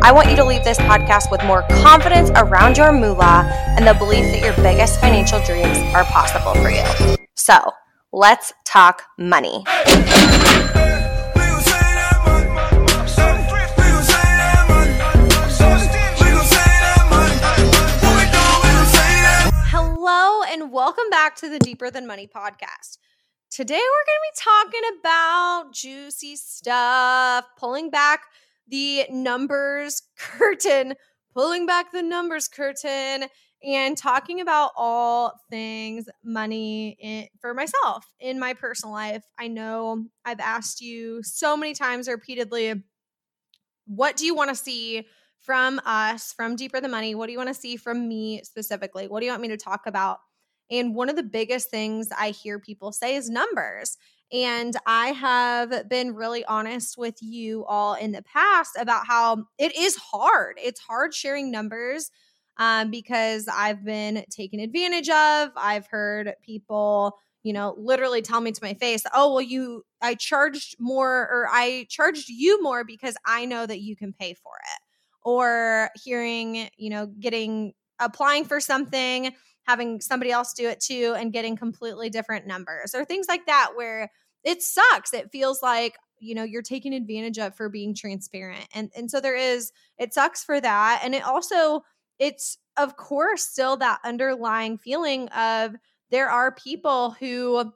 I want you to leave this podcast with more confidence around your moolah and the belief that your biggest financial dreams are possible for you. So, let's talk money. Hello, and welcome back to the Deeper Than Money podcast. Today, we're going to be talking about juicy stuff, pulling back the numbers curtain, pulling back the numbers curtain, and talking about all things money in, for myself in my personal life. I know I've asked you so many times repeatedly what do you want to see from us, from Deeper Than Money? What do you want to see from me specifically? What do you want me to talk about? And one of the biggest things I hear people say is numbers. And I have been really honest with you all in the past about how it is hard. It's hard sharing numbers um, because I've been taken advantage of. I've heard people, you know, literally tell me to my face, oh, well, you, I charged more or I charged you more because I know that you can pay for it. Or hearing, you know, getting, applying for something having somebody else do it too and getting completely different numbers or things like that where it sucks. It feels like you know you're taking advantage of for being transparent. And and so there is it sucks for that. And it also it's of course still that underlying feeling of there are people who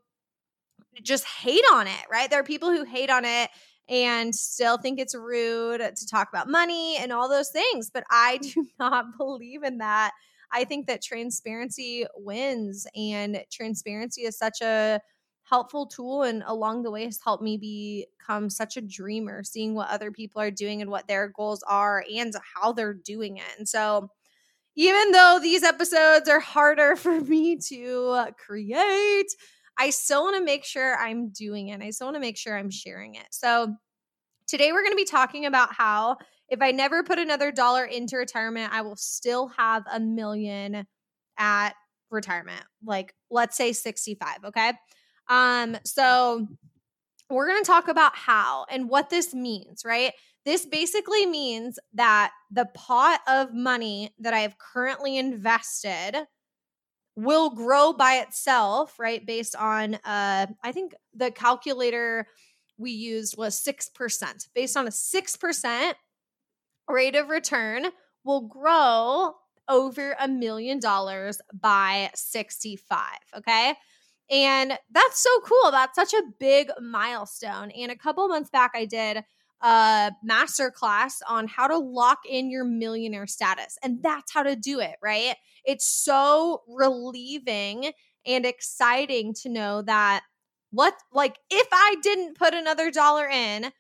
just hate on it right? There are people who hate on it and still think it's rude to talk about money and all those things. But i do not believe in that I think that transparency wins, and transparency is such a helpful tool and along the way has helped me become such a dreamer seeing what other people are doing and what their goals are and how they're doing it. And so even though these episodes are harder for me to create i still want to make sure i'm doing it i still want to make sure i'm sharing it. So today we're going to be talking about how if I never put another dollar into retirement, I will still have a million at retirement. Like let's say 65, okay? Um so we're going to talk about how and what this means, right? This basically means that the pot of money that I have currently invested will grow by itself, right? Based on uh I think the calculator we used was 6%. Based on a 6% rate of return will grow over a million dollars by 65. Okay. And that's so cool. That's such a big milestone. And a couple months back, I did a master class on how to lock in your millionaire status. And that's how to do it, right? It's so relieving and exciting to know that what, like, if I didn't put another dollar in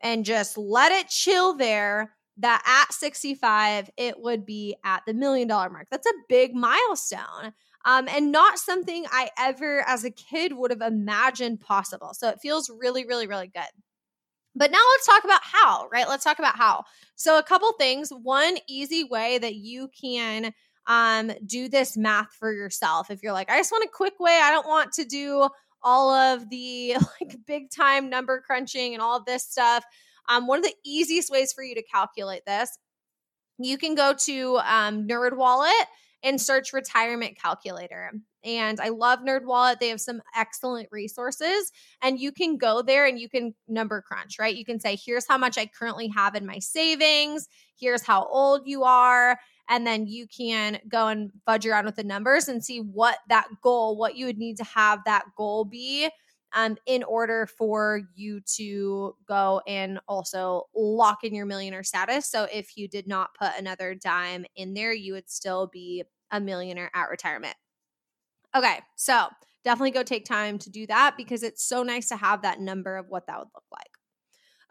and just let it chill there, that at 65, it would be at the million dollar mark. That's a big milestone. Um, and not something I ever, as a kid, would have imagined possible. So it feels really, really, really good. But now let's talk about how, right? Let's talk about how. So, a couple things. One easy way that you can um, do this math for yourself. If you're like, I just want a quick way, I don't want to do all of the like big time number crunching and all of this stuff. Um, one of the easiest ways for you to calculate this, you can go to um, NerdWallet and search retirement calculator. And I love NerdWallet. They have some excellent resources and you can go there and you can number crunch, right? You can say, here's how much I currently have in my savings. Here's how old you are. And then you can go and fudge around with the numbers and see what that goal, what you would need to have that goal be um, in order for you to go and also lock in your millionaire status. So if you did not put another dime in there, you would still be a millionaire at retirement. Okay, so definitely go take time to do that because it's so nice to have that number of what that would look like.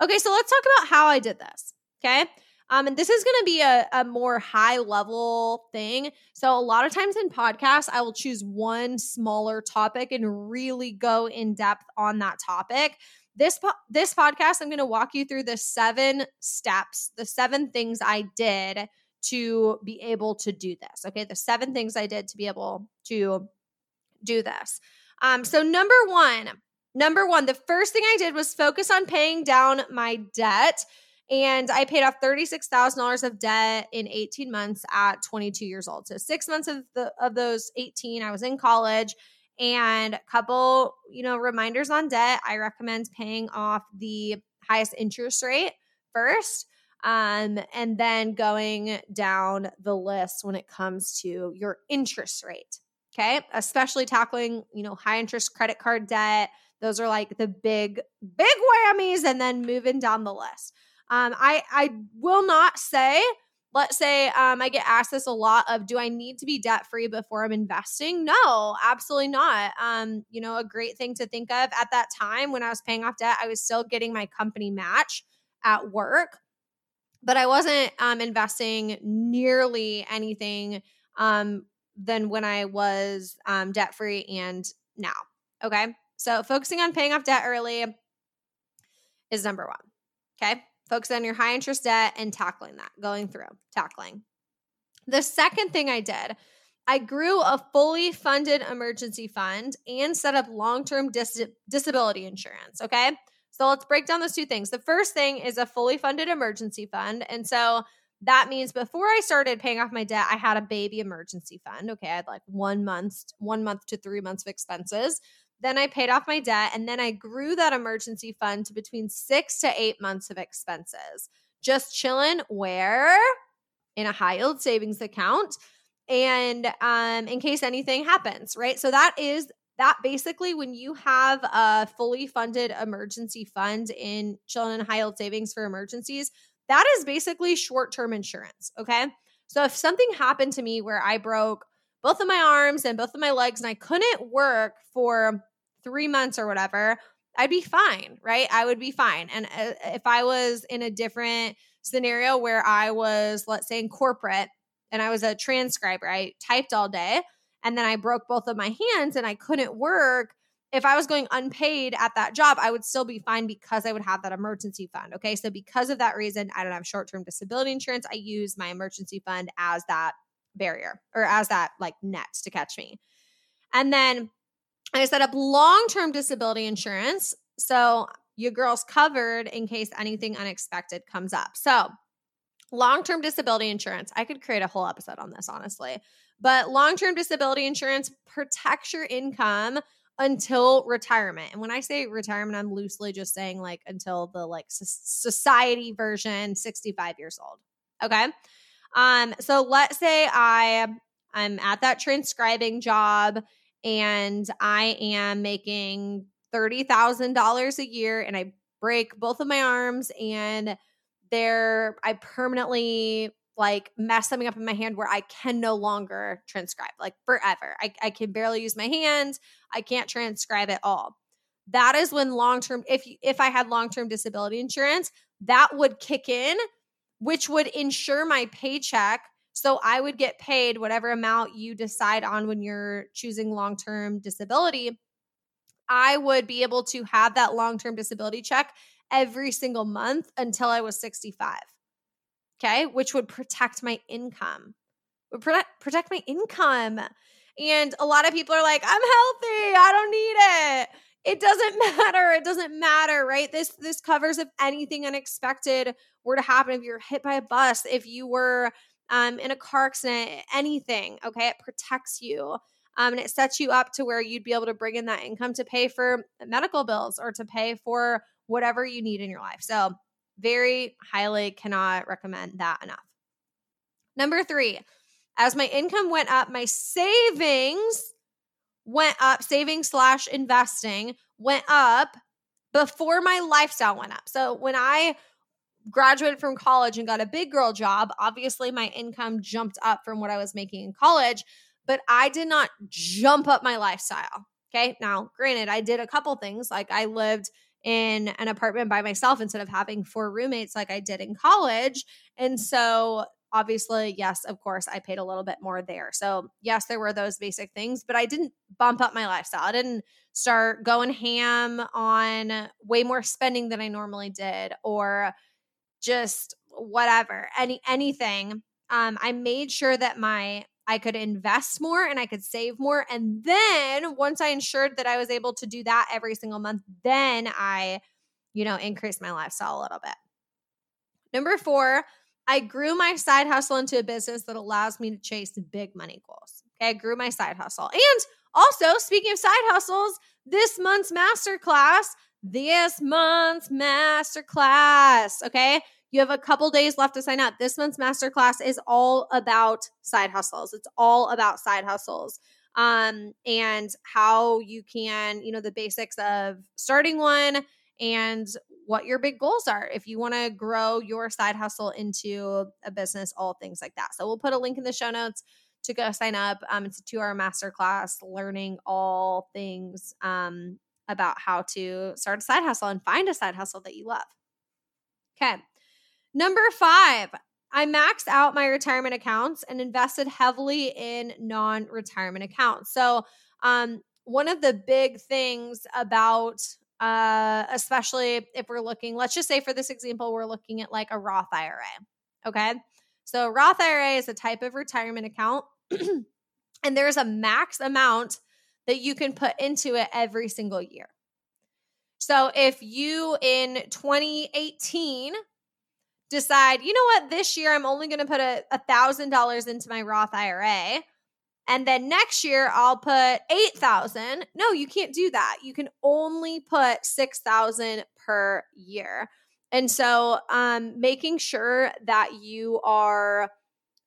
Okay, so let's talk about how I did this. Okay. Um, and this is going to be a, a more high level thing. So, a lot of times in podcasts, I will choose one smaller topic and really go in depth on that topic. This po- this podcast, I'm going to walk you through the seven steps, the seven things I did to be able to do this. Okay, the seven things I did to be able to do this. Um, so number one, number one, the first thing I did was focus on paying down my debt. And I paid off $36,000 of debt in 18 months at 22 years old. So six months of the of those 18, I was in college. And a couple, you know, reminders on debt. I recommend paying off the highest interest rate first. Um, and then going down the list when it comes to your interest rate. Okay. Especially tackling, you know, high interest credit card debt. Those are like the big, big whammies, and then moving down the list. Um, I I will not say, let's say um, I get asked this a lot of do I need to be debt free before I'm investing? No, absolutely not. Um, you know, a great thing to think of at that time when I was paying off debt, I was still getting my company match at work, but I wasn't um, investing nearly anything um, than when I was um, debt free and now. Okay. So focusing on paying off debt early is number one. Okay. Focus on your high interest debt and tackling that, going through, tackling. The second thing I did, I grew a fully funded emergency fund and set up long term dis- disability insurance. Okay. So let's break down those two things. The first thing is a fully funded emergency fund. And so that means before I started paying off my debt, I had a baby emergency fund. Okay. I had like one month, one month to three months of expenses. Then I paid off my debt and then I grew that emergency fund to between six to eight months of expenses. Just chilling where? In a high yield savings account. And um, in case anything happens, right? So that is that basically when you have a fully funded emergency fund in chilling in high yield savings for emergencies, that is basically short term insurance. Okay. So if something happened to me where I broke both of my arms and both of my legs and I couldn't work for three months or whatever, I'd be fine, right? I would be fine. And uh, if I was in a different scenario where I was, let's say, in corporate and I was a transcriber, I typed all day and then I broke both of my hands and I couldn't work. If I was going unpaid at that job, I would still be fine because I would have that emergency fund. Okay. So, because of that reason, I don't have short term disability insurance. I use my emergency fund as that barrier or as that like net to catch me. And then I set up long term disability insurance. So your girl's covered in case anything unexpected comes up. So, long term disability insurance, I could create a whole episode on this, honestly. But long term disability insurance protects your income until retirement. And when I say retirement, I'm loosely just saying like until the like society version, 65 years old. Okay. Um, so let's say I I'm at that transcribing job and I am making $30,000 a year and I break both of my arms and there I permanently like mess something up in my hand where I can no longer transcribe, like forever. I, I can barely use my hands. I can't transcribe at all. That is when long term, if if I had long term disability insurance, that would kick in, which would ensure my paycheck. So I would get paid whatever amount you decide on when you're choosing long term disability. I would be able to have that long term disability check every single month until I was 65 okay, which would protect my income, would protect, protect my income. And a lot of people are like, I'm healthy, I don't need it. It doesn't matter. It doesn't matter, right? This this covers if anything unexpected were to happen, if you're hit by a bus, if you were um, in a car accident, anything. Okay, it protects you. Um, and it sets you up to where you'd be able to bring in that income to pay for medical bills or to pay for whatever you need in your life. So very highly cannot recommend that enough. Number three, as my income went up, my savings went up, saving slash investing went up before my lifestyle went up. So when I graduated from college and got a big girl job, obviously my income jumped up from what I was making in college, but I did not jump up my lifestyle. Okay. Now, granted, I did a couple things like I lived in an apartment by myself instead of having four roommates like I did in college. And so obviously, yes, of course, I paid a little bit more there. So, yes, there were those basic things, but I didn't bump up my lifestyle. I didn't start going ham on way more spending than I normally did or just whatever, any anything. Um, I made sure that my I could invest more and I could save more. And then once I ensured that I was able to do that every single month, then I, you know, increased my lifestyle a little bit. Number four, I grew my side hustle into a business that allows me to chase big money goals. Okay. I grew my side hustle. And also, speaking of side hustles, this month's masterclass, this month's masterclass. Okay. You have a couple days left to sign up. This month's masterclass is all about side hustles. It's all about side hustles um, and how you can, you know, the basics of starting one and what your big goals are if you want to grow your side hustle into a business, all things like that. So we'll put a link in the show notes to go sign up. Um, it's a two hour masterclass learning all things um, about how to start a side hustle and find a side hustle that you love. Okay. Number five, I maxed out my retirement accounts and invested heavily in non retirement accounts. So, um, one of the big things about, uh, especially if we're looking, let's just say for this example, we're looking at like a Roth IRA. Okay. So, Roth IRA is a type of retirement account, and there's a max amount that you can put into it every single year. So, if you in 2018 decide, you know what, this year I'm only going to put a thousand dollars into my Roth IRA. And then next year I'll put 8,000. No, you can't do that. You can only put 6,000 per year. And so um making sure that you are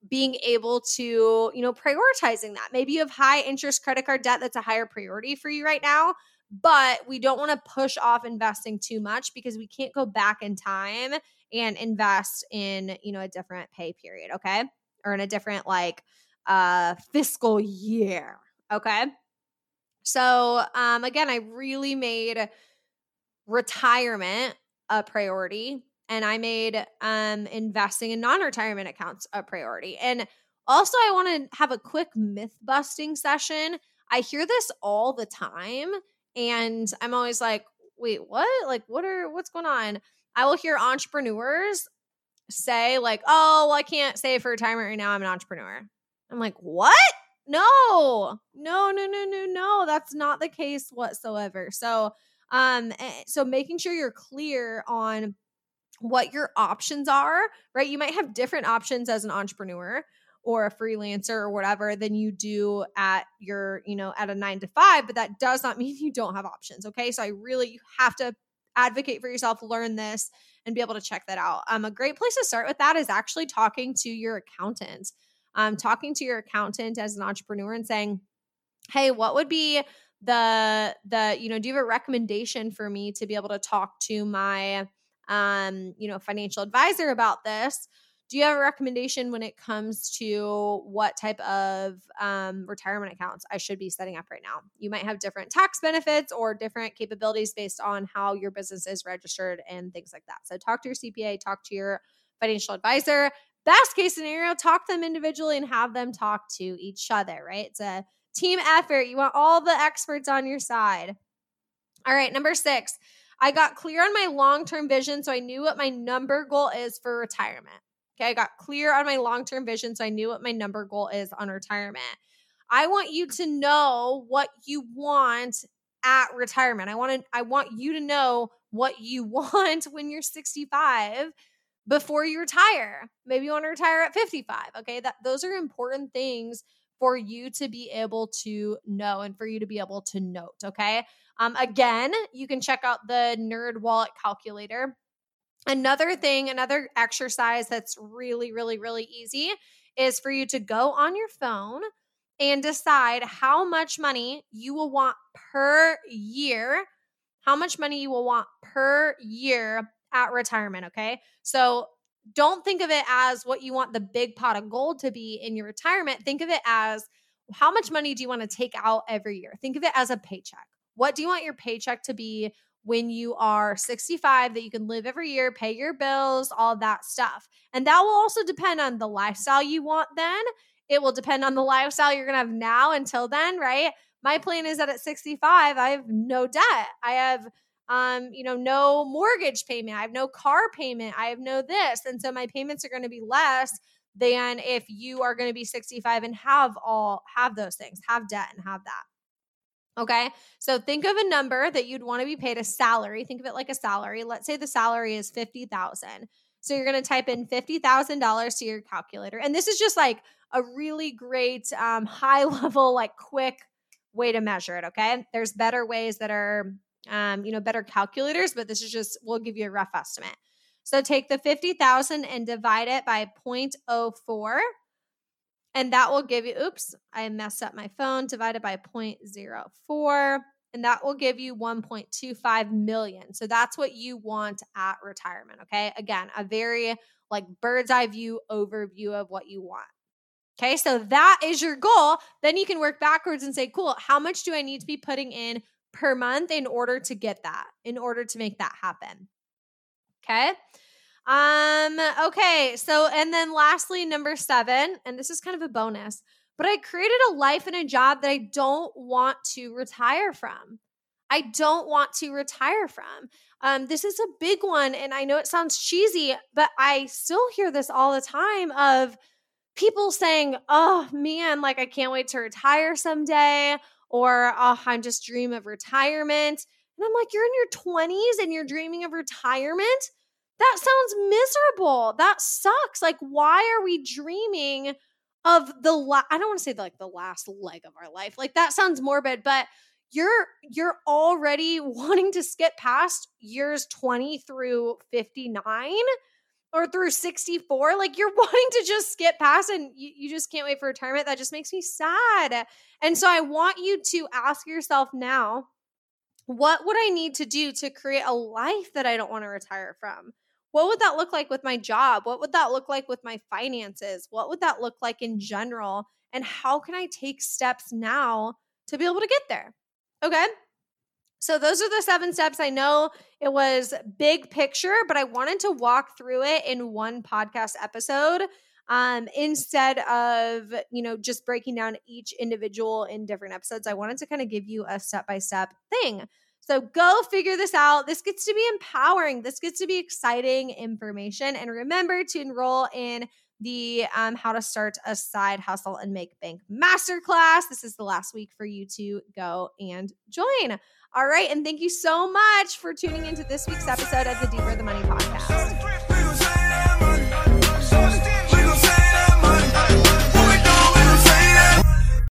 being able to, you know, prioritizing that. Maybe you have high interest credit card debt that's a higher priority for you right now, but we don't want to push off investing too much because we can't go back in time and invest in, you know, a different pay period, okay? Or in a different like uh fiscal year, okay? So, um again, I really made retirement a priority and I made um investing in non-retirement accounts a priority. And also I want to have a quick myth busting session. I hear this all the time and I'm always like, "Wait, what? Like what are what's going on?" I will hear entrepreneurs say, like, oh, well, I can't save for retirement right now. I'm an entrepreneur. I'm like, what? No, no, no, no, no, no. That's not the case whatsoever. So, um, eh, so making sure you're clear on what your options are, right? You might have different options as an entrepreneur or a freelancer or whatever than you do at your, you know, at a nine to five, but that does not mean you don't have options. Okay. So I really, you have to advocate for yourself, learn this, and be able to check that out. Um, a great place to start with that is actually talking to your accountant. Um, talking to your accountant as an entrepreneur and saying, "Hey, what would be the the you know do you have a recommendation for me to be able to talk to my um you know financial advisor about this?" do you have a recommendation when it comes to what type of um, retirement accounts I should be setting up right now? You might have different tax benefits or different capabilities based on how your business is registered and things like that. So, talk to your CPA, talk to your financial advisor. Best case scenario, talk to them individually and have them talk to each other, right? It's a team effort. You want all the experts on your side. All right, number six, I got clear on my long term vision. So I knew what my number goal is for retirement. Okay, I got clear on my long term vision. So I knew what my number goal is on retirement. I want you to know what you want at retirement. I want to I want you to know what you want when you're 65 before you retire. Maybe you want to retire at 55. Okay? That those are important things for you to be able to know and for you to be able to note, okay? Um again, you can check out the NerdWallet calculator Another thing, another exercise that's really, really, really easy is for you to go on your phone and decide how much money you will want per year, how much money you will want per year at retirement. Okay. So don't think of it as what you want the big pot of gold to be in your retirement. Think of it as how much money do you want to take out every year? Think of it as a paycheck. What do you want your paycheck to be when you are 65 that you can live every year, pay your bills, all that stuff. And that will also depend on the lifestyle you want then. It will depend on the lifestyle you're going to have now until then, right? My plan is that at 65, I have no debt. I have um, you know, no mortgage payment. I have no car payment. I have no this. And so my payments are going to be less than if you are going to be 65 and have all have those things, have debt and have that. Okay. So think of a number that you'd want to be paid a salary. Think of it like a salary. Let's say the salary is 50,000. So you're going to type in $50,000 to your calculator. And this is just like a really great um, high level, like quick way to measure it. Okay. There's better ways that are, um, you know, better calculators, but this is just, we'll give you a rough estimate. So take the 50,000 and divide it by 0.04 and that will give you, oops, I messed up my phone, divided by 0.04. And that will give you 1.25 million. So that's what you want at retirement. Okay. Again, a very like bird's eye view overview of what you want. Okay. So that is your goal. Then you can work backwards and say, cool, how much do I need to be putting in per month in order to get that, in order to make that happen? Okay. Um, okay. So, and then lastly, number seven, and this is kind of a bonus, but I created a life and a job that I don't want to retire from. I don't want to retire from. Um, this is a big one. And I know it sounds cheesy, but I still hear this all the time of people saying, oh man, like I can't wait to retire someday, or oh, I'm just dream of retirement. And I'm like, you're in your 20s and you're dreaming of retirement? That sounds miserable. That sucks. Like, why are we dreaming of the I don't want to say like the last leg of our life. Like that sounds morbid, but you're you're already wanting to skip past years 20 through 59 or through 64 like you're wanting to just skip past and you, you just can't wait for retirement that just makes me sad and so i want you to ask yourself now what would i need to do to create a life that i don't want to retire from what would that look like with my job? What would that look like with my finances? What would that look like in general? And how can I take steps now to be able to get there? Okay. So, those are the seven steps. I know it was big picture, but I wanted to walk through it in one podcast episode um, instead of, you know, just breaking down each individual in different episodes. I wanted to kind of give you a step by step thing. So go figure this out. This gets to be empowering. This gets to be exciting information. And remember to enroll in the um, How to Start a Side Hustle and Make Bank Masterclass. This is the last week for you to go and join. All right. And thank you so much for tuning into this week's episode of the Deeper Than Money podcast.